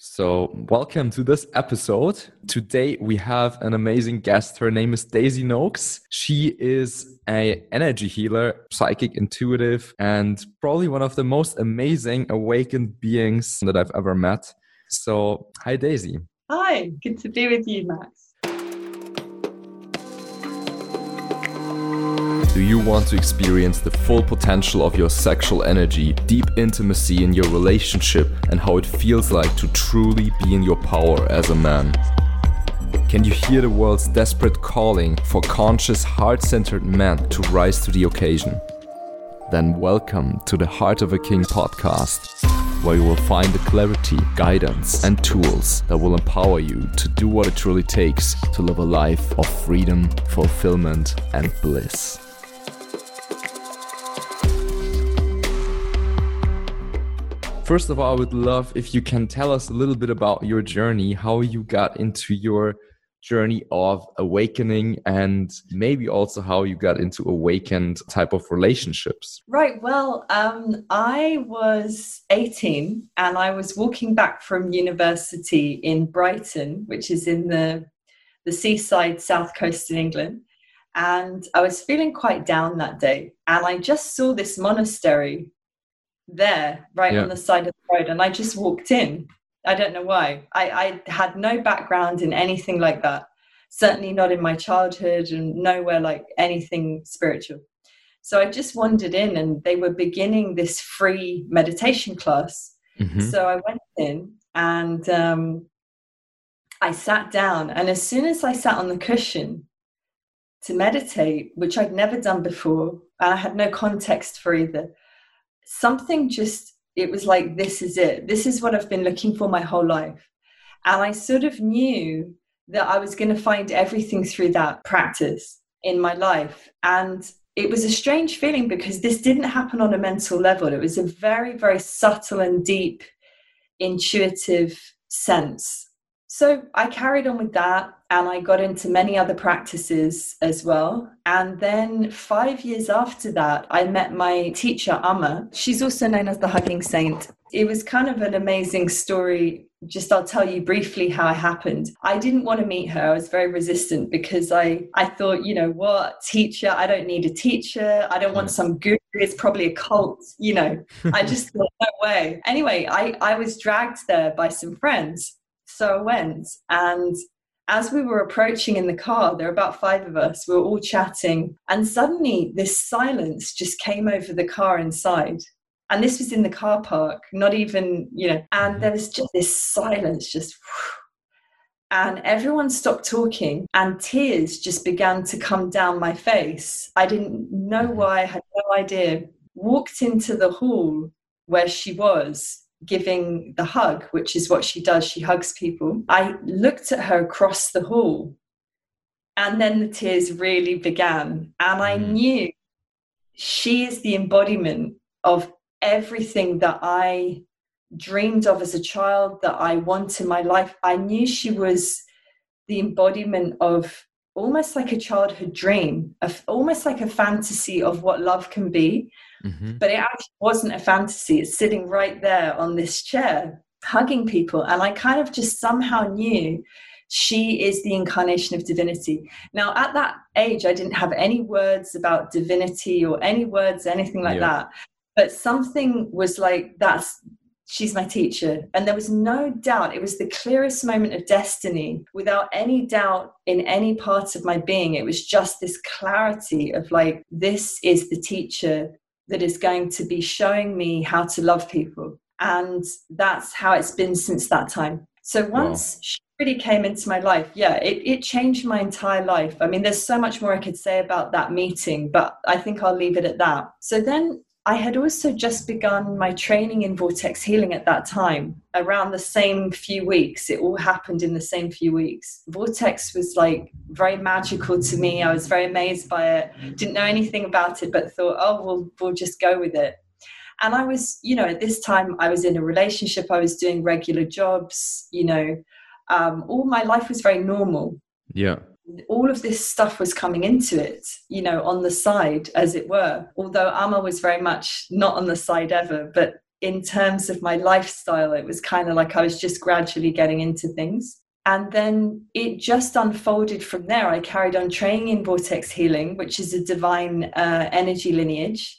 So, welcome to this episode. Today we have an amazing guest. Her name is Daisy Nokes. She is a energy healer, psychic intuitive, and probably one of the most amazing awakened beings that I've ever met. So, hi Daisy. Hi, good to be with you, Max. Do you want to experience the full potential of your sexual energy, deep intimacy in your relationship, and how it feels like to truly be in your power as a man? Can you hear the world's desperate calling for conscious, heart centered men to rise to the occasion? Then welcome to the Heart of a King podcast, where you will find the clarity, guidance, and tools that will empower you to do what it truly takes to live a life of freedom, fulfillment, and bliss. First of all, I would love if you can tell us a little bit about your journey, how you got into your journey of awakening and maybe also how you got into awakened type of relationships. Right well um, i was 18 and i was walking back from university in brighton which is in the the seaside south coast in england and i was feeling quite down that day and i just saw this monastery there right yeah. on the side of the road and i just walked in. I don't know why. I, I had no background in anything like that. Certainly not in my childhood and nowhere like anything spiritual. So i just wandered in and they were beginning this free meditation class. Mm-hmm. so i went in and um, i sat down and as soon as i sat on the cushion to meditate which i'd never done before and i had no context for either something just it was like this is it. This is what i've been looking for my whole life. And i sort of knew that i was going to find everything through that practice in my life. And it was a strange feeling because this didn't happen on a mental level. It was a very very subtle and deep intuitive sense so I carried on with that and I got into many other practices as well. And then five years after that, I met my teacher, Amma. She's also known as the Hugging Saint. It was kind of an amazing story. Just I'll tell you briefly how it happened. I didn't want to meet her. I was very resistant because I, I thought, you know, what teacher? I don't need a teacher. I don't want some guru. It's probably a cult, you know. I just thought, no way. Anyway, I, I was dragged there by some friends so I went. And as we were approaching in the car, there were about five of us, we were all chatting. And suddenly this silence just came over the car inside. And this was in the car park, not even, you know, and there was just this silence, just. And everyone stopped talking, and tears just began to come down my face. I didn't know mm-hmm. why, I had no idea. Walked into the hall where she was, giving the hug, which is what she does. She hugs people. I looked at her across the hall, and then the tears really began. And I mm. knew she is the embodiment of everything that I dreamed of as a child, that I want in my life. I knew she was the embodiment of almost like a childhood dream, of almost like a fantasy of what love can be. Mm-hmm. But it actually wasn't a fantasy. It's sitting right there on this chair, hugging people. And I kind of just somehow knew she is the incarnation of divinity. Now, at that age, I didn't have any words about divinity or any words, anything like yeah. that. But something was like, that's she's my teacher. And there was no doubt, it was the clearest moment of destiny without any doubt in any part of my being. It was just this clarity of like, this is the teacher that is going to be showing me how to love people. And that's how it's been since that time. So once wow. she really came into my life, yeah, it, it changed my entire life. I mean, there's so much more I could say about that meeting, but I think I'll leave it at that. So then I had also just begun my training in vortex healing at that time, around the same few weeks. It all happened in the same few weeks. Vortex was like very magical to me. I was very amazed by it. Didn't know anything about it, but thought, oh, we'll, we'll just go with it. And I was, you know, at this time, I was in a relationship, I was doing regular jobs, you know, um, all my life was very normal. Yeah all of this stuff was coming into it, you know, on the side, as it were. Although Amma was very much not on the side ever, but in terms of my lifestyle, it was kind of like I was just gradually getting into things. And then it just unfolded from there. I carried on training in vortex healing, which is a divine uh, energy lineage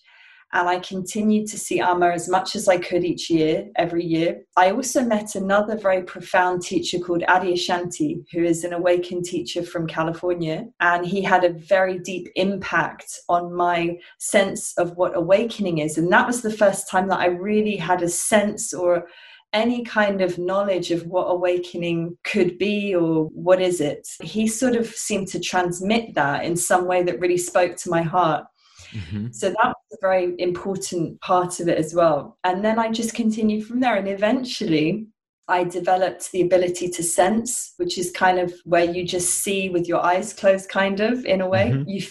and I continued to see Amma as much as I could each year, every year. I also met another very profound teacher called Adyashanti, who is an awakened teacher from California, and he had a very deep impact on my sense of what awakening is. And that was the first time that I really had a sense or any kind of knowledge of what awakening could be or what is it. He sort of seemed to transmit that in some way that really spoke to my heart. Mm-hmm. So that a very important part of it as well. And then I just continued from there. And eventually, I developed the ability to sense, which is kind of where you just see with your eyes closed, kind of in a way. Mm-hmm. You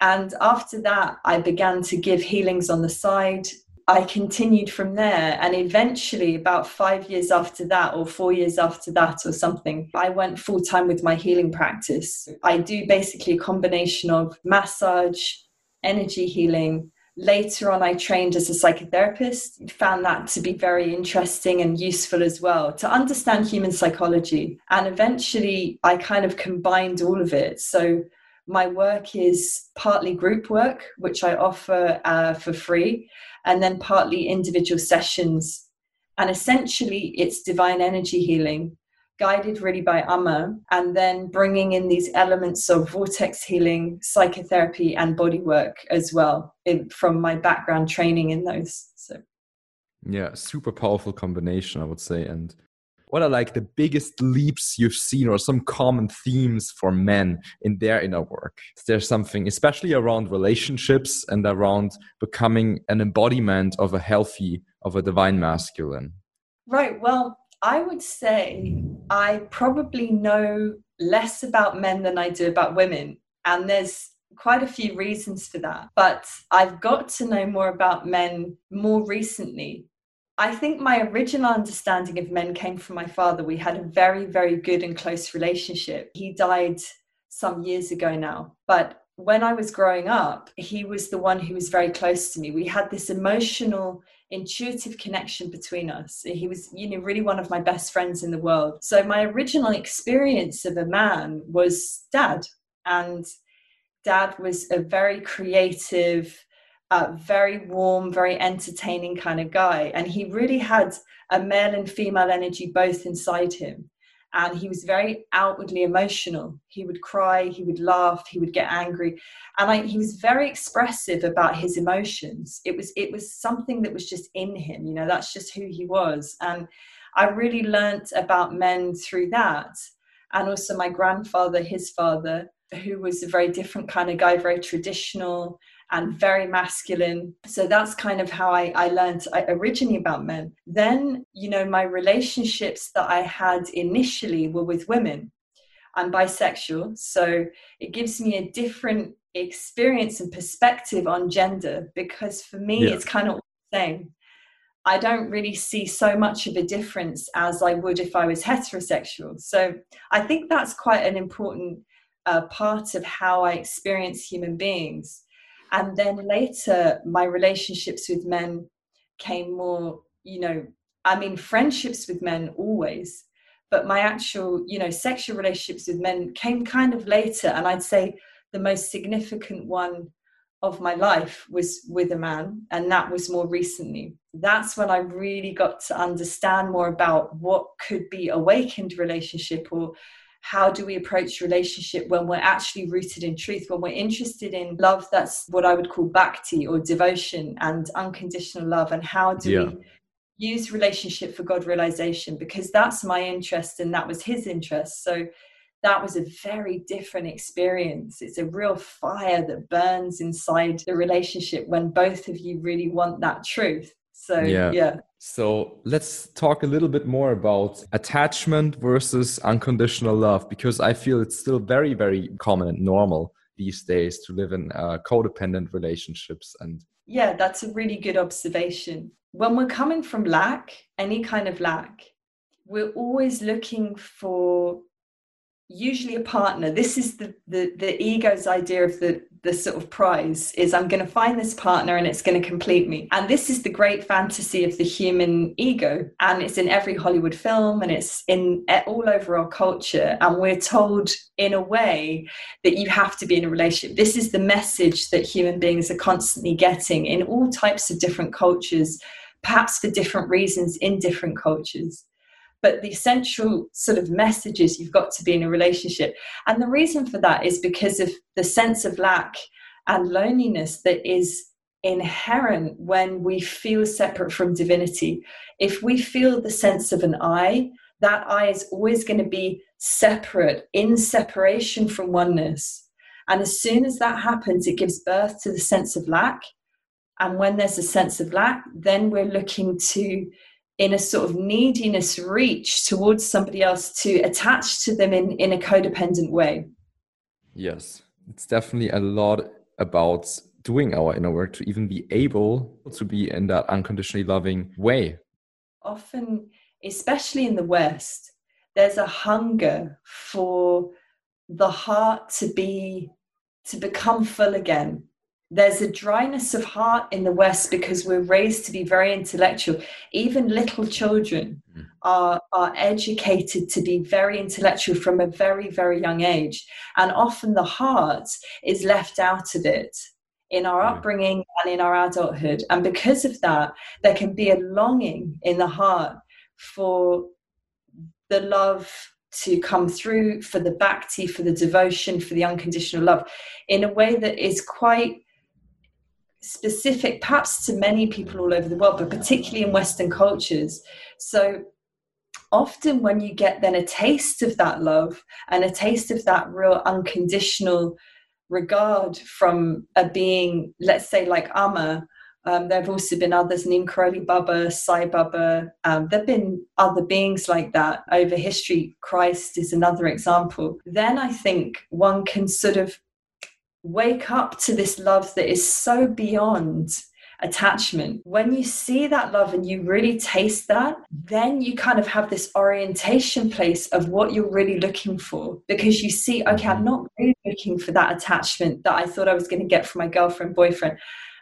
and after that, I began to give healings on the side. I continued from there. And eventually, about five years after that, or four years after that, or something, I went full time with my healing practice. I do basically a combination of massage, energy healing. Later on, I trained as a psychotherapist, found that to be very interesting and useful as well to understand human psychology. And eventually, I kind of combined all of it. So, my work is partly group work, which I offer uh, for free, and then partly individual sessions. And essentially, it's divine energy healing guided really by Amma, and then bringing in these elements of vortex healing, psychotherapy, and body work as well in, from my background training in those. So, yeah, super powerful combination, I would say. And what are like the biggest leaps you've seen, or some common themes for men in their inner work? Is there something, especially around relationships and around becoming an embodiment of a healthy, of a divine masculine? Right. Well, I would say I probably know less about men than I do about women. And there's quite a few reasons for that. But I've got to know more about men more recently. I think my original understanding of men came from my father. We had a very, very good and close relationship. He died some years ago now. But when I was growing up, he was the one who was very close to me. We had this emotional intuitive connection between us. He was, you know, really one of my best friends in the world. So my original experience of a man was dad. And dad was a very creative, uh, very warm, very entertaining kind of guy. And he really had a male and female energy both inside him and he was very outwardly emotional. He would cry, he would laugh, he would get angry, and I, he was very expressive about his emotions. It was it was something that was just in him. You know, that's just who he was, and I really learnt about men through that, and also my grandfather, his father, who was a very different kind of guy, very traditional and very masculine. So that's kind of how I, I learned originally about men. Then, you know, my relationships that I had initially were with women. I'm bisexual, so it gives me a different experience and perspective on gender because for me yeah. it's kind of the same. I don't really see so much of a difference as I would if I was heterosexual. So I think that's quite an important uh, part of how I experience human beings. And then later, my relationships with men came more, you know, I mean, friendships with men always, but my actual, you know, sexual relationships with men came kind of later. And I'd say the most significant one of my life was with a man, and that was more recently. That's when I really got to understand more about what could be awakened relationship or how do we approach relationship when we're actually rooted in truth when we're interested in love that's what i would call bhakti or devotion and unconditional love and how do yeah. we use relationship for god realization because that's my interest and that was his interest so that was a very different experience. It's a real fire that burns inside the relationship when both of you really want that truth. So, yeah. yeah. So let's talk a little bit more about attachment versus unconditional love because I feel it's still very, very common and normal these days to live in uh, codependent relationships. And yeah, that's a really good observation. When we're coming from lack, any kind of lack, we're always looking for usually a partner. This is the, the the ego's idea of the the sort of prize is i'm going to find this partner and it's going to complete me. And this is the great fantasy of the human ego. And it's in every hollywood film and it's in all over our culture. And we're told in a way that you have to be in a relationship. This is the message that human beings are constantly getting in all types of different cultures perhaps for different reasons in different cultures but the essential sort of message is you've got to be in a relationship. And the reason for that is because of the sense of lack and loneliness that is inherent when we feel separate from divinity. If we feel the sense of an I, that I is always going to be separate, in separation from oneness. And as soon as that happens, it gives birth to the sense of lack. And when there's a sense of lack, then we're looking to in a sort of neediness reach towards somebody else to attach to them in, in a codependent way. Yes, it's definitely a lot about doing our inner work to even be able to be in that unconditionally loving way. Often, especially in the West, there's a hunger for the heart to be to become full again there's a dryness of heart in the West because we're raised to be very intellectual. Even little children mm. are, are educated to be very intellectual from a very, very young age. And often the heart is left out of it in our upbringing and in our adulthood. And because of that, there can be a longing in the heart for the love to come through, for the bhakti, for the devotion, for the unconditional love, in a way that is quite specific perhaps to many people all over the world but particularly in western cultures so often when you get then a taste of that love and a taste of that real unconditional regard from a being let's say like amma um, there have also been others, Neem Karoli Baba, Sai Baba. Um, there have been other beings like that over history. Christ is another example. Then I think one can sort of wake up to this love that is so beyond attachment. When you see that love and you really taste that, then you kind of have this orientation place of what you're really looking for because you see, okay, I'm mm-hmm. not really looking for that attachment that I thought I was going to get from my girlfriend, boyfriend.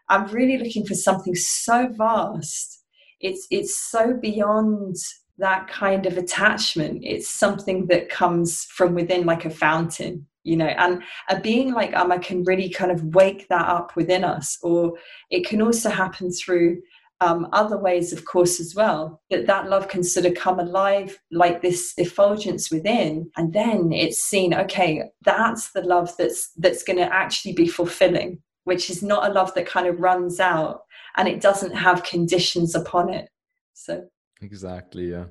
I'm really looking for something so vast. It's it's so beyond that kind of attachment. It's something that comes from within like a fountain you know and a being like amma can really kind of wake that up within us or it can also happen through um, other ways of course as well that that love can sort of come alive like this effulgence within and then it's seen okay that's the love that's that's going to actually be fulfilling which is not a love that kind of runs out and it doesn't have conditions upon it so exactly yeah.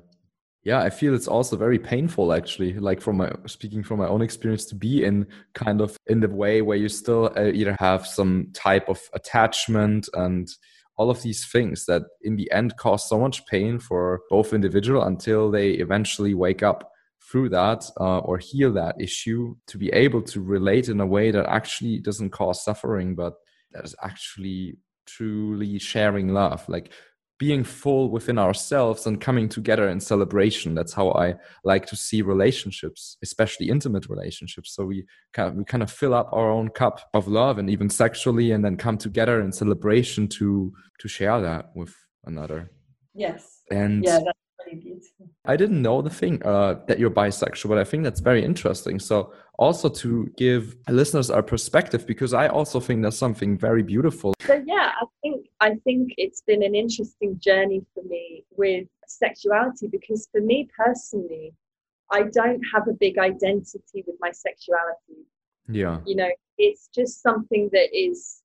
Yeah i feel it's also very painful actually like from my speaking from my own experience to be in kind of in the way where you still uh, either have some type of attachment and all of these things that in the end cause so much pain for both individual until they eventually wake up through that uh, or heal that issue to be able to relate in a way that actually doesn't cause suffering but that is actually truly sharing love. Like being full within ourselves and coming together in celebration. That's how i like to see relationships especially intimate relationships. So we kind of, we kind of fill up our own cup of love and even sexually and then come together in celebration to to share that with another. Yes. And yeah that's i didn't know the thing uh, that you're bisexual but i think that's very interesting so also to give listeners our perspective because i also think there's something very beautiful so yeah i think I think it's been an interesting journey for me with sexuality because for me personally, I don't have a big identity with my sexuality. Yeah. You know, it's just something that is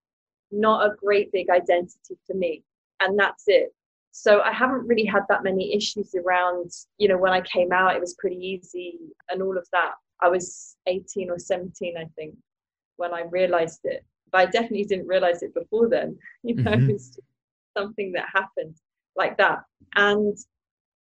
not a great big identity for me. And that's it. So I haven't really had that many issues around, you know, when I came out, it was pretty easy and all of that. I was 18 or 17, I think, when I realized it but I definitely didn't realize it before then. You know, mm-hmm. it's something that happened like that. And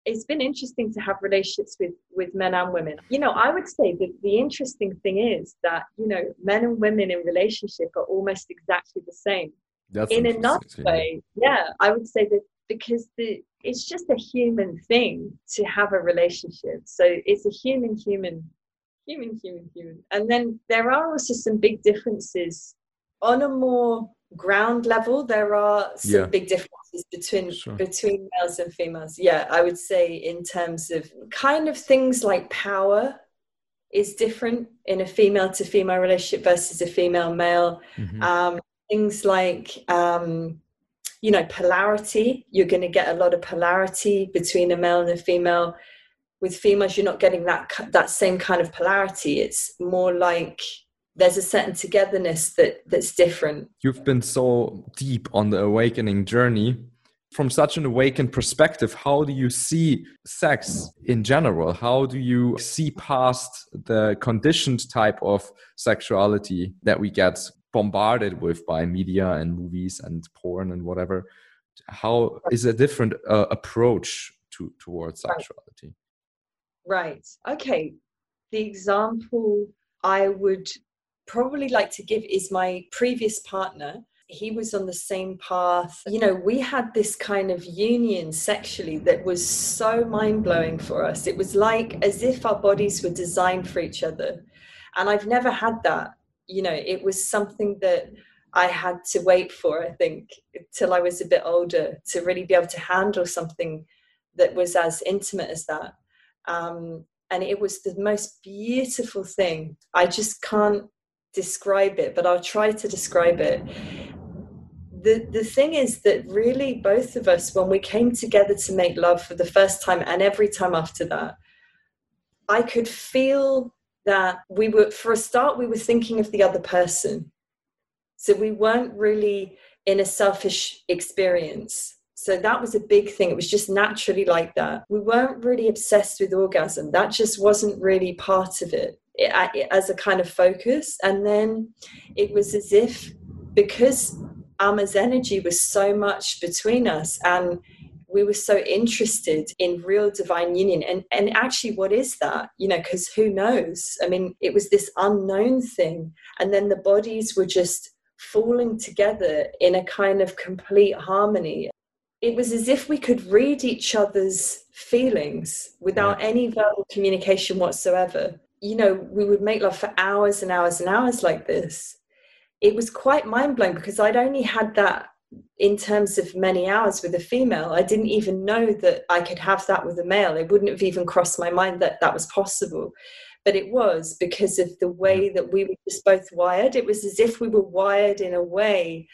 it's been interesting to have relationships with with men and women. You know, I would say that the interesting thing is that you know men and women in relationship are almost exactly the same. That's in another way, yeah, I would say that because the it's just a human thing to have a relationship. So it's a human human human, human, human. And then there are also some big differences on a more ground level. There are some yeah. big differences between sure. between males and females. Yeah, I would say in terms of kind of things like power is different in a female to female relationship versus a female male. Mm-hmm. Um, things like um, you know polarity. You're going to get a lot of polarity between a male and a female. With females you're not getting that that same kind of polarity. It's more like there's a certain togetherness that that's different. You've been so deep on the awakening journey. From such an awakened perspective how do you see sex in general? How do you see past the conditioned type of sexuality that we get bombarded with by media and movies and porn and whatever how is a different uh, approach to towards sexuality Right. Okay. The example I would probably like to give is my previous partner. He was on the same path. You know, we had this kind of union sexually that was so mind blowing for us. It was like as if our bodies were designed for each other. And I've never had that. You know, it was something that I had to wait for, I think, till I was a bit older to really be able to handle something that was as intimate as that. Um, and it was the most beautiful thing. I just can't describe it, but I'll try to describe it. The, the thing is that really both of us, when we came together to make love for the first time and every time after that, I could feel that we were, for a start, we were thinking of the other person. So we weren't really in a selfish experience so that was a big thing. It was just naturally like that. We weren't really obsessed with orgasm. That just wasn't really part of it, it, it as a kind of focus. And then it was as if because Amma's energy was so much between us and we were so interested in real divine union and and actually what is that you know because who knows i mean it was this unknown thing and then the bodies were just falling together in a kind of complete harmony it was as if we could read each other's feelings without yeah. any verbal communication whatsoever. You know, we would make love for hours and hours and hours like this. It was quite mind blowing because I'd only had that in terms of many hours with a female. I didn't even know that I could have that with a male. It wouldn't have even crossed my mind that that was possible. But it was because of the way mm. that we were just both wired. It was as if we were wired in a way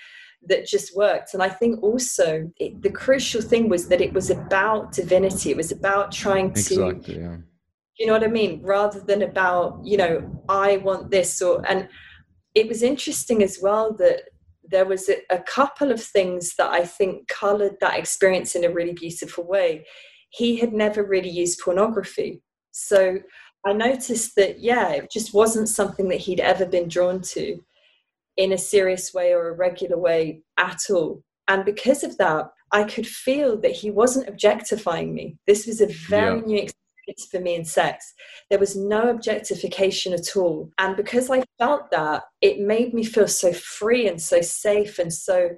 that just worked. And I think also it, the crucial thing was that it was about divinity. It was about trying to, exactly, yeah. you know what I mean? Rather than about, you know, I want this or, and it was interesting as well that there was a, a couple of things that I think colored that experience in a really beautiful way. He had never really used pornography. So I noticed that, yeah, it just wasn't something that he'd ever been drawn to in a serious way or a regular way at all. And because of that, I could feel that he wasn't objectifying me. This was a very yeah. new experience for me in sex. There was no objectification at all. And because I felt that, it made me feel so free and so safe and so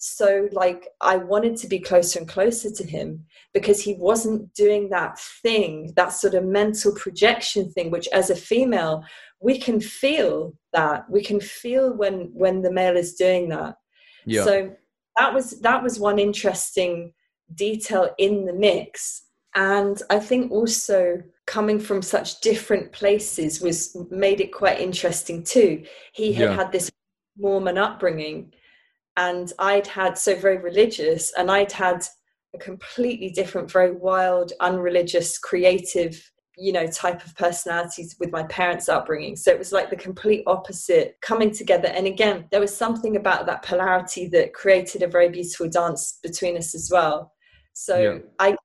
so like i wanted to be closer and closer to him because he wasn't doing that thing that sort of mental projection thing which as a female we can feel that we can feel when when the male is doing that yeah. so that was that was one interesting detail in the mix and i think also coming from such different places was made it quite interesting too he had yeah. had this mormon upbringing and i'd had so very religious and i'd had a completely different very wild unreligious creative you know type of personalities with my parents upbringing so it was like the complete opposite coming together and again there was something about that polarity that created a very beautiful dance between us as well so yeah. i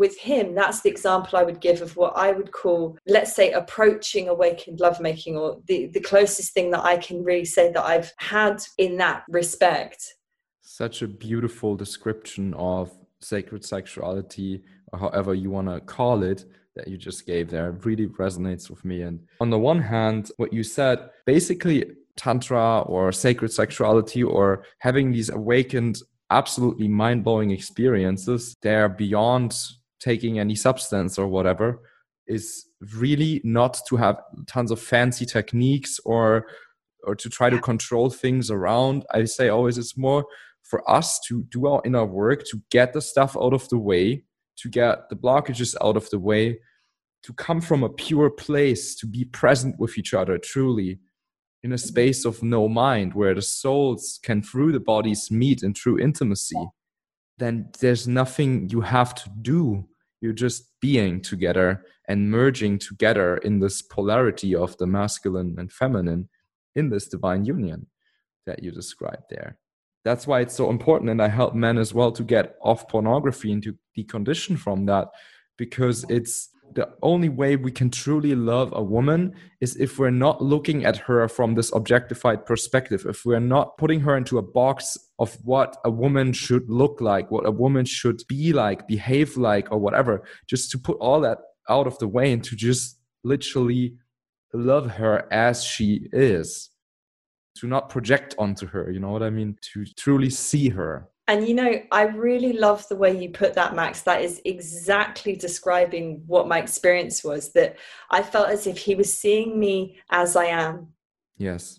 with him that's the example i would give of what i would call let's say approaching awakened lovemaking or the the closest thing that i can really say that i've had in that respect such a beautiful description of sacred sexuality or however you want to call it that you just gave there really resonates with me. And on the one hand, what you said, basically, Tantra or sacred sexuality or having these awakened, absolutely mind blowing experiences, they're beyond taking any substance or whatever. is really not to have tons of fancy techniques or or to try to control things around. I say always it's more for us to do our inner work, to get the stuff out of the way, to get the blockages out of the way, to come from a pure place, to be present with each other truly in a mm-hmm. space of no mind where the souls can through the bodies meet in true intimacy then there's nothing you have to do you're just being together and merging together in this polarity of the masculine and feminine in this divine union that you described there. That's why it's so important and i help men as well to get off pornography and to decondition from that because it's the only way we can truly love a woman is if we're not looking at her from this objectified perspective. If we're not putting her into a box of what a woman should look like what a woman should be like behave like or whatever just to put all that out of the way and to just literally love her as she is. To not project onto her you know what i mean? To truly see her and you know, I really love the way you put that, Max. That is exactly describing what my experience was that I felt as if he was seeing me as I am. Yes.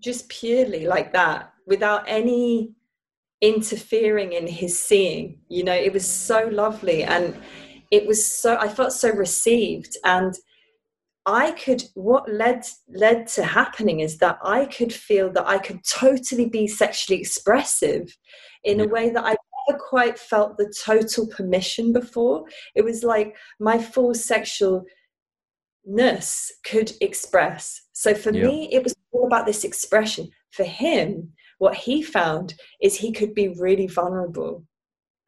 Just purely like that, without any interfering in his seeing. You know, it was so lovely and it was so, I felt so received. And I could what led led to happening is that I could feel that I could totally be sexually expressive in yeah. a way that I never quite felt the total permission before. It was like my full sexualness could express. So for yeah. me, it was all about this expression. For him, what he found is he could be really vulnerable.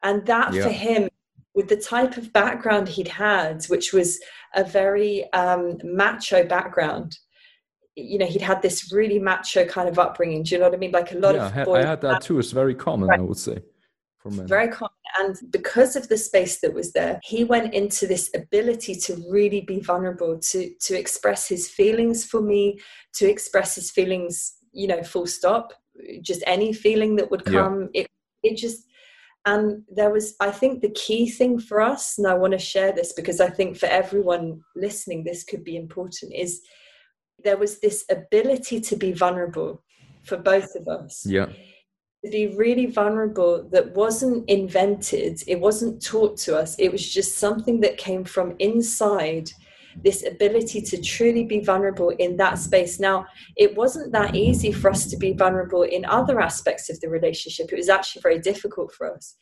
And that yeah. for him, with the type of background he'd had, which was a very um, macho background, you know he'd had this really macho kind of upbringing do you know what i mean like a lot yeah, of I had, I had that too it's very common right. i would say for men very common and because of the space that was there he went into this ability to really be vulnerable to to express his feelings for me to express his feelings you know full stop just any feeling that would come yeah. it it just and there was i think the key thing for us and i want to share this because i think for everyone listening this could be important is there was this ability to be vulnerable for both of us. Yeah. To be really vulnerable that wasn't invented, it wasn't taught to us, it was just something that came from inside this ability to truly be vulnerable in that space. Now, it wasn't that easy for us to be vulnerable in other aspects of the relationship. It was actually very difficult for us.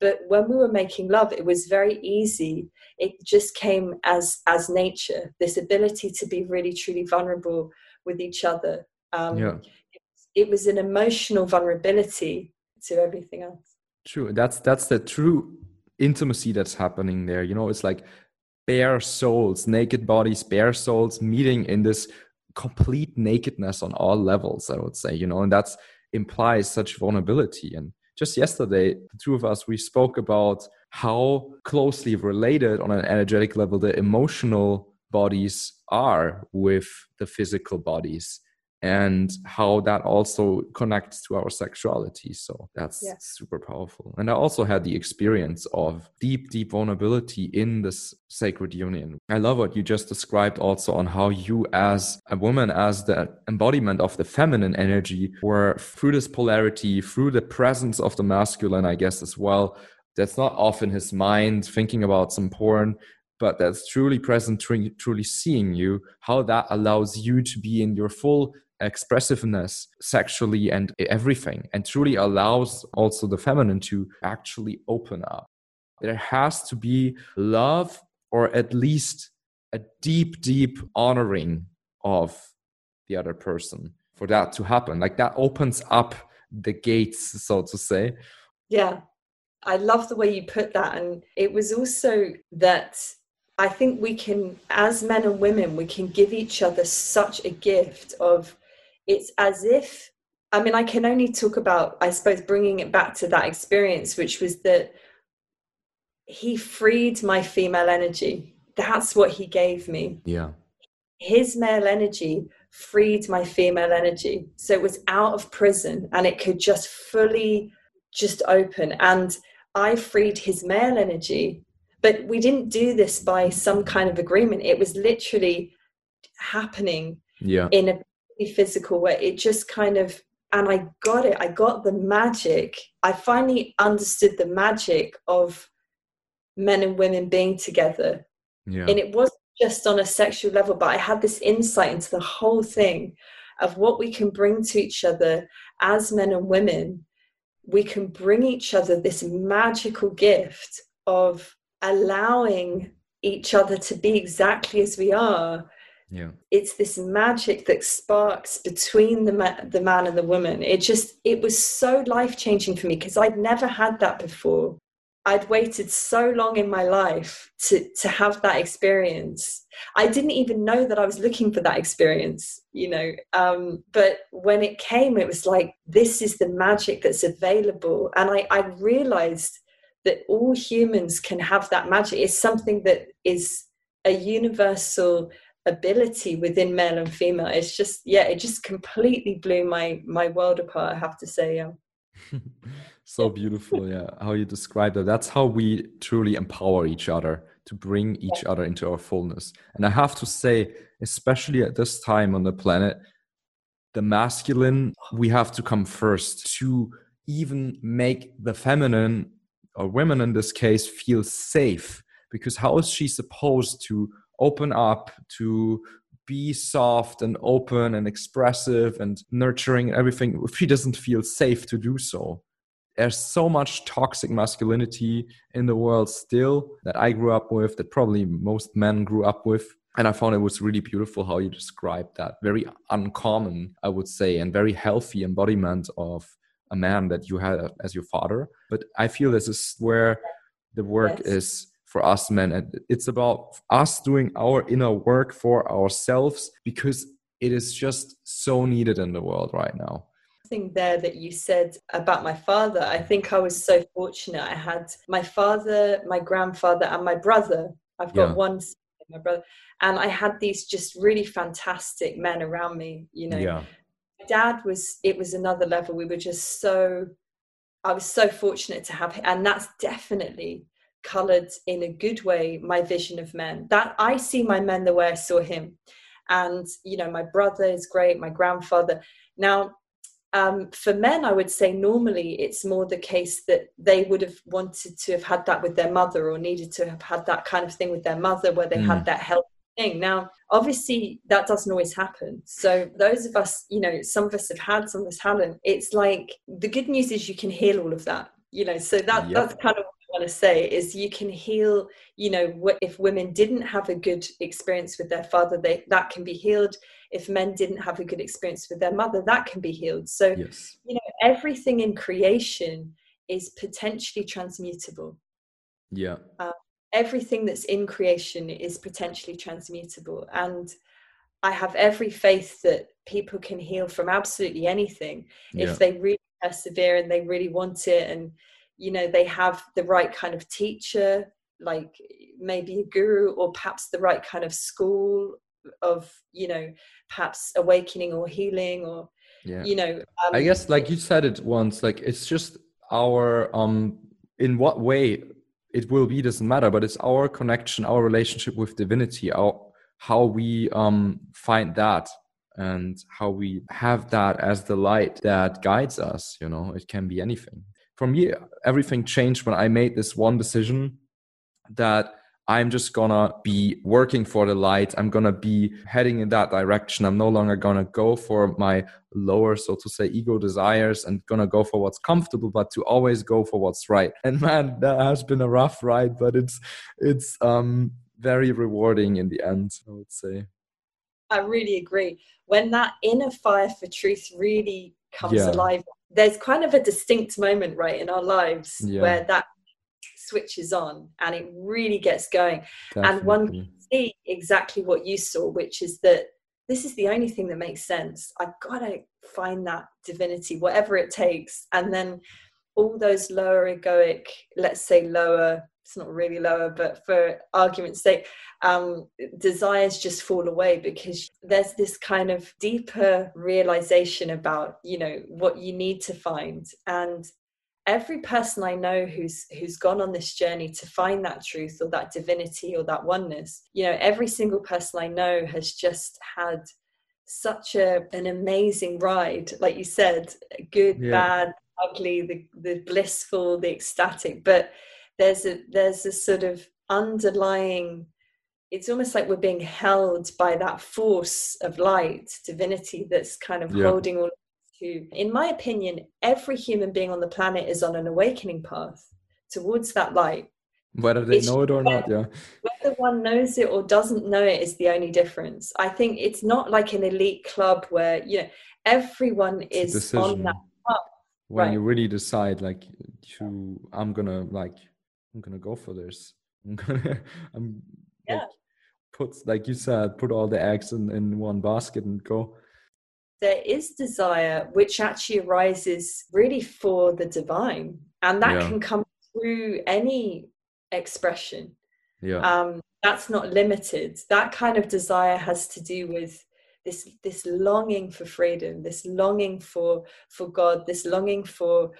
But when we were making love, it was very easy. It just came as as nature. This ability to be really truly vulnerable with each other. Um, yeah. It, it was an emotional vulnerability to everything else. True. That's that's the true intimacy that's happening there. You know, it's like bare souls, naked bodies, bare souls meeting in this complete nakedness on all levels. I would say, you know, and that's implies such vulnerability and just yesterday, the two of us, we spoke about how closely related on an energetic level the emotional bodies are with the physical bodies and how that also connects to our sexuality. So that's super powerful. And I also had the experience of deep, deep vulnerability in this sacred union. I love what you just described also on how you, as a woman, as the embodiment of the feminine energy, were through this polarity, through the presence of the masculine, I guess, as well. That's not often his mind thinking about some porn, but that's truly present, truly seeing you, how that allows you to be in your full expressiveness sexually and everything and truly allows also the feminine to actually open up. There has to be love or at least a deep deep honoring of the other person for that to happen. Like that opens up the gates so to say. Yeah i love the way you put that and it was also that I think we can, as men and women, we can give each other such a gift of it's as if i mean i can only talk about i suppose bringing it back to that experience which was that he freed my female energy. That's what he gave me. Yeah. His male energy freed my female energy. So it was out of prison and it could just fully just open. And i freed his male energy but we didn't do this by some kind of agreement. It was literally happening yeah. in a physical way. It just kind of and i got it. I got the magic. I finally understood the magic of men and women being together. Yeah. And it wasn't just on a sexual level but i had this insight into the whole thing of what we can bring to each other as men and women we can bring each other this magical gift of allowing each other to be exactly as we are. Yeah. It's this magic that sparks between the ma- the man and the woman. It just it was so life changing for me because i'd never had that before i'd waited so long in my life to to have that experience. I didn't even know that i was looking for that experience you know um, but when it came it was like this is the magic that's available. And i i realized that all humans can have that magic. It's something that is a universal ability within male and female. It's just yeah it just completely blew my my world apart i have to say yeah so beautiful yeah how you describe that. That's how we truly empower each other to bring each other into our fullness. And i have to say especially at this time on the planet the masculine we have to come first to even make the feminine or women in this case feel safe. Because how is she supposed to open up to be soft and open and expressive and nurturing and everything if she doesn't feel safe to do so there's so much toxic masculinity in the world still that i grew up with that probably most men grew up with. And i found it was really beautiful how you described that very uncommon i would say and very healthy embodiment of a man that you had as your father. But i feel this is where the work yes. is for us men. And it's about us doing our inner work for ourselves because it is just so needed in the world right now thing there that you said about my father. I think i was so fortunate. I had my father my grandfather and my brother. I've got yeah. one my brother. And i had these just really fantastic men around me you know. Yeah. dad was it was another level. We were just so i was so fortunate to have and that's definitely colored in a good way my vision of men. That i see my men the way i saw him. And you know my brother is great my grandfather. Now um, for men i would say normally it's more the case that they would have wanted to have had that with their mother or needed to have had that kind of thing with their mother where they mm. had that help thing now obviously that doesn't always happen so those of us you know some of us have had some of us haven't it's like the good news is you can heal all of that you know so that yep. that's kind of what I want to say is you can heal you know if women didn't have a good experience with their father they that can be healed if men didn't have a good experience with their mother that can be healed so yes. you know everything in creation is potentially transmutable yeah uh, everything that's in creation is potentially transmutable and i have every faith that people can heal from absolutely anything yeah. if they really persevere and they really want it and you know they have the right kind of teacher like maybe a guru or perhaps the right kind of school of you know perhaps awakening or healing or yeah. you know um, i guess like you said it once like it's just our um in what way it will be doesn't matter but it's our connection our relationship with divinity our how we um find that and how we have that as the light that guides us you know it can be anything. For me, everything changed when I made this one decision that I'm just gonna be working for the light. I'm gonna be heading in that direction. I'm no longer gonna go for my lower, so to say, ego desires and gonna go for what's comfortable, but to always go for what's right. And man, that has been a rough ride, but it's it's um very rewarding in the end, I would say. I really agree. When that inner fire for truth really comes yeah. alive there's kind of a distinct moment right in our lives yeah. where that switches on and it really gets going. Definitely. and one can see exactly what you saw which is that this is the only thing that makes sense. I've got to find that divinity whatever it takes. And then all those lower egoic let's say lower it's not really lower but for argument's sake um, desires just fall away because there's this kind of deeper realization about you know what you need to find. And every person I know who's who's gone on this journey to find that truth or that divinity or that oneness, you know, every single person I know has just had such a an amazing ride. Like you said, good, yeah. bad, ugly, the the blissful, the ecstatic. But there's a there's a sort of underlying it's almost like we're being held by that force of light, divinity that's kind of yeah. holding all to, in my opinion, every human being on the planet is on an awakening path towards that light. Whether they it's know it or not, yeah. Whether one knows it or doesn't know it is the only difference. I think it's not like an elite club where, you know, everyone it's is on that path. When right. you really decide, like, to, I'm gonna, like, I'm gonna go for this. I'm gonna, I'm, yeah. Like, put, like you said, put all the eggs in, in one basket and go there is desire which actually arises really for the divine and that yeah. can come through any expression yeah um that's not limited that kind of desire has to do with this this longing for freedom this longing for for god this longing for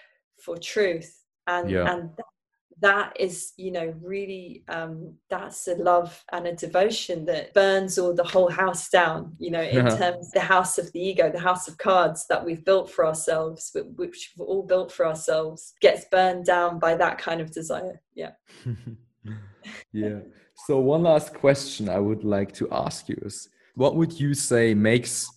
for truth and yeah. and that is you know really um that's a love and a devotion that burns all the whole house down you know in terms the house of the ego the house of cards that we've built for ourselves which we've all built for ourselves gets burned down by that kind of desire. Yeah. Yeah. So one last question i would like to ask you is what would you say makes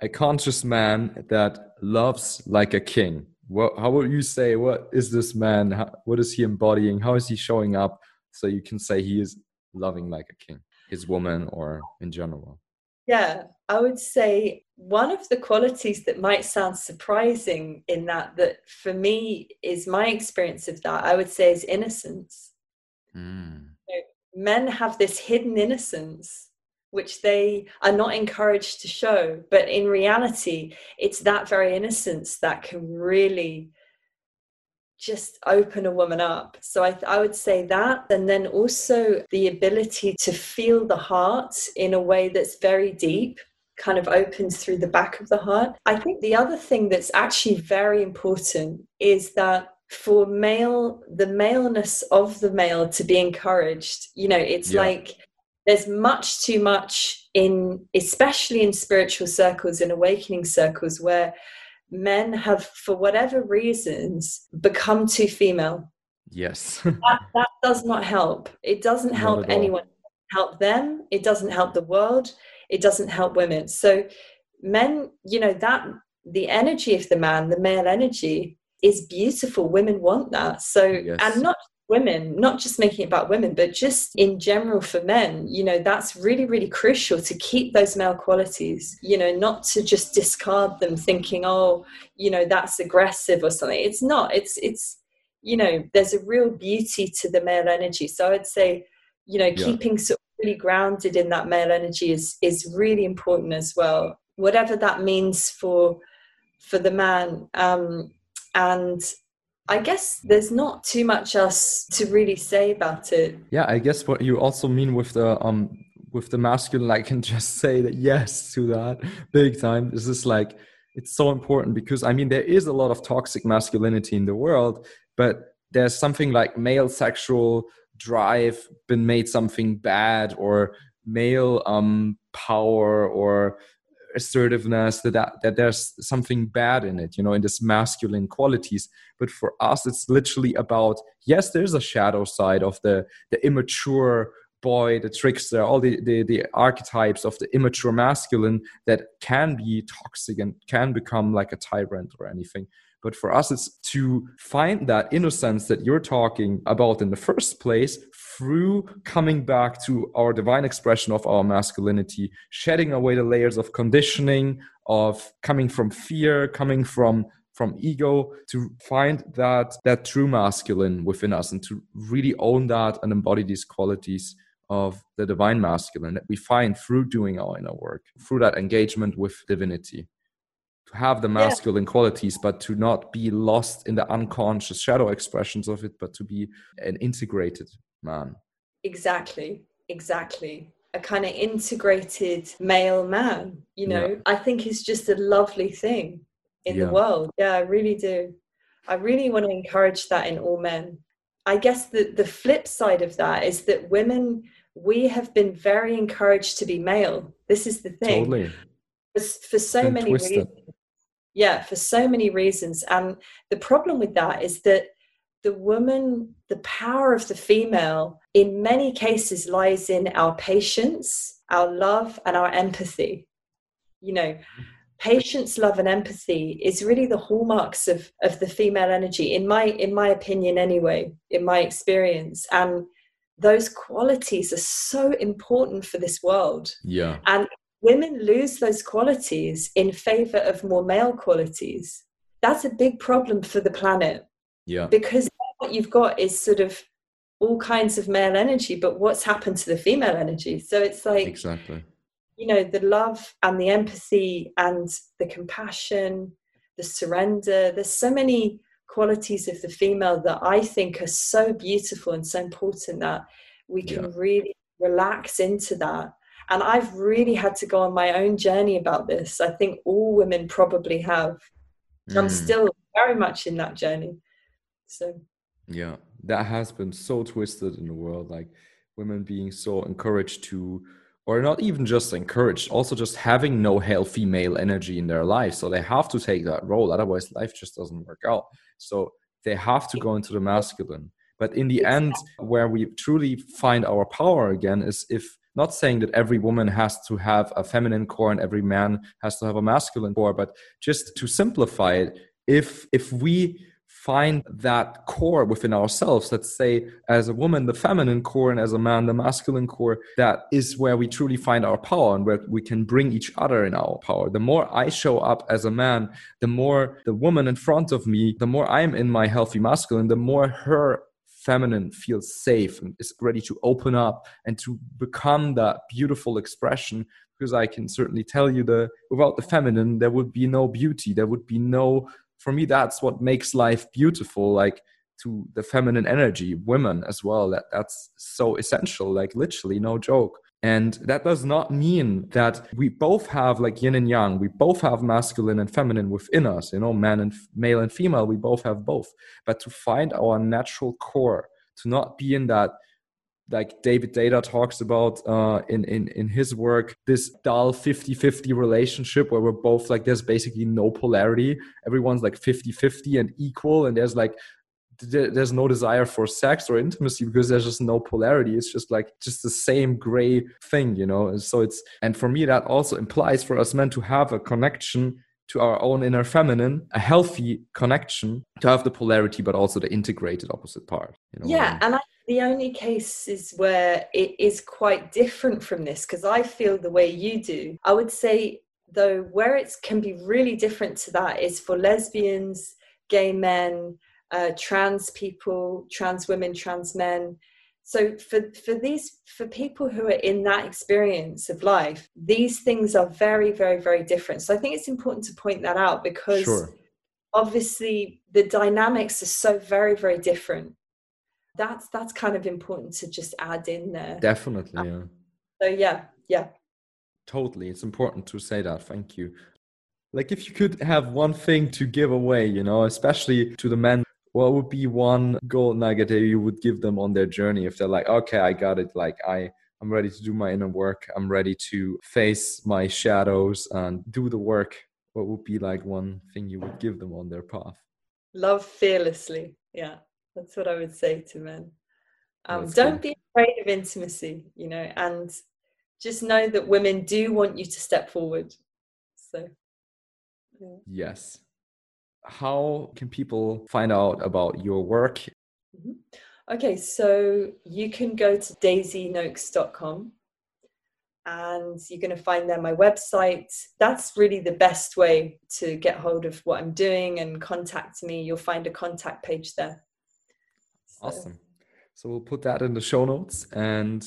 a conscious man that loves like a king what how would you say what is this man? How, what is he embodying? How is he showing up so you can say he is loving like a king his woman or in general? Yeah i would say one of the qualities that might sound surprising in that that for me is my experience of that i would say is innocence. Mm. men have this hidden innocence which they are not encouraged to show. But in reality, it's that very innocence that can really just open a woman up. So I, I would say that. And then also the ability to feel the heart in a way that's very deep kind of opens through the back of the heart. I think the other thing that's actually very important is that for male, the maleness of the male to be encouraged, you know, it's yeah. like there's much too much in especially in spiritual circles in awakening circles where men have for whatever reasons become too female. Yes. That, that does not help. It doesn't help anyone. Help them. It doesn't help the world. It doesn't help women. So men you know that the energy of the man the male energy is beautiful. Women want that. So yes. and not women, not just making it about women, but just in general for men, you know, that's really, really crucial to keep those male qualities, you know, not to just discard them thinking, oh, you know, that's aggressive or something. It's not. It's, it's, you know, there's a real beauty to the male energy. So I'd say, you know, yeah. keeping sort of really grounded in that male energy is is really important as well. Whatever that means for for the man. Um, and I guess there's not too much else to really say about it. Yeah, I guess what you also mean with the um with the masculine, I can just say that yes to that big time. This is like it's so important because I mean there is a lot of toxic masculinity in the world, but there's something like male sexual drive been made something bad or male um power or assertiveness that, that that there's something bad in it you know in this masculine qualities. But for us it's literally about yes there's a shadow side of the the immature boy the trickster all the, the the archetypes of the immature masculine that can be toxic and can become like a tyrant or anything but for us, it's to find that innocence that you're talking about in the first place through coming back to our divine expression of our masculinity, shedding away the layers of conditioning, of coming from fear, coming from from ego to find that that true masculine within us and to really own that and embody these qualities of the divine masculine that we find through doing our inner work through that engagement with divinity to have the masculine yeah. qualities, but to not be lost in the unconscious shadow expressions of it, but to be an integrated man. Exactly, exactly. A kind of integrated male man, you know, yeah. I think is just a lovely thing in yeah. the world. Yeah, I really do. I really want to encourage that in all men. I guess the, the flip side of that is that women, we have been very encouraged to be male. This is the thing. Totally. For, for so many twisted. reasons. Yeah, for so many reasons. And the problem with that is that the woman, the power of the female, in many cases lies in our patience, our love, and our empathy. You know, patience love and empathy is really the hallmarks of of the female energy in my in my opinion anyway in my experience and those qualities are so important for this world yeah and women lose those qualities in favor of more male qualities. That's a big problem for the planet. Yeah. Because what you've got is sort of all kinds of male energy but what's happened to the female energy? So it's like exactly. you know the love and the empathy and the compassion the surrender. There's so many qualities of the female that i think are so beautiful and so important that we can yeah. really relax into that and i've really had to go on my own journey about this i think all women probably have mm. i'm still very much in that journey so yeah that has been so twisted in the world like women being so encouraged to or not even just encouraged, also just having no healthy male energy in their life. So they have to take that role. Otherwise, life just doesn't work out. So they have to go into the masculine. But in the end, where we truly find our power again is if not saying that every woman has to have a feminine core and every man has to have a masculine core, but just to simplify it, if if we find that core within ourselves let's say as a woman the feminine core and as a man the masculine core that is where we truly find our power and where we can bring each other in our power. The more i show up as a man the more the woman in front of me the more i'm in my healthy masculine the more her feminine feels safe and is ready to open up and to become that beautiful expression because i can certainly tell you that without the feminine there would be no beauty. There would be no for me that's what makes life beautiful like to the feminine energy women as well that that's so essential like literally no joke and that does not mean that we both have like yin and yang we both have masculine and feminine within us you know man and male and female we both have both but to find our natural core to not be in that like David Deida talks about uh, in, in, in his work, this dull 50 50 relationship where we're both like, there's basically no polarity. Everyone's like 50 50 and equal. And there's like, there's no desire for sex or intimacy because there's just no polarity. It's just like, just the same gray thing, you know? And so it's, and for me, that also implies for us men to have a connection to our own inner feminine, a healthy connection to have the polarity, but also the integrated opposite part. You know yeah. I mean? And I the only cases where it is quite different from this because i feel the way you do i would say though where it can be really different to that is for lesbians gay men uh, trans people trans women trans men. So for for these for people who are in that experience of life these things are very very very different. So i think it's important to point that out because sure. obviously the dynamics are so very very different. That's that's kind of important to just add in there. Definitely um, yeah. so yeah yeah. Totally it's important to say that thank you. Like if you could have one thing to give away you know especially to the men what would be one gold nugget that you would give them on their journey if they're like okay i got it like i i'm ready to do my inner work i'm ready to face my shadows and do the work what would be like one thing you would give them on their path love fearlessly yeah that's what I would say to men. Um, don't be afraid of intimacy, you know, and just know that women do want you to step forward. So, yeah. yes. How can people find out about your work? Mm-hmm. Okay, so you can go to daisynokes.com and you're going to find there my website. That's really the best way to get hold of what I'm doing and contact me. You'll find a contact page there. Awesome. So we'll put that in the show notes. And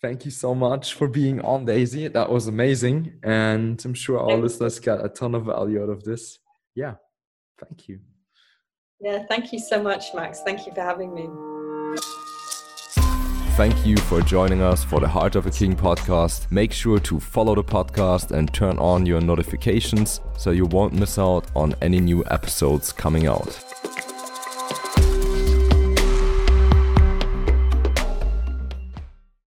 thank you so much for being on, Daisy. That was amazing. And I'm sure our listeners got a ton of value out of this. Yeah. Thank you. Yeah. Thank you so much, Max. Thank you for having me. Thank you for joining us for the Heart of a King podcast. Make sure to follow the podcast and turn on your notifications so you won't miss out on any new episodes coming out.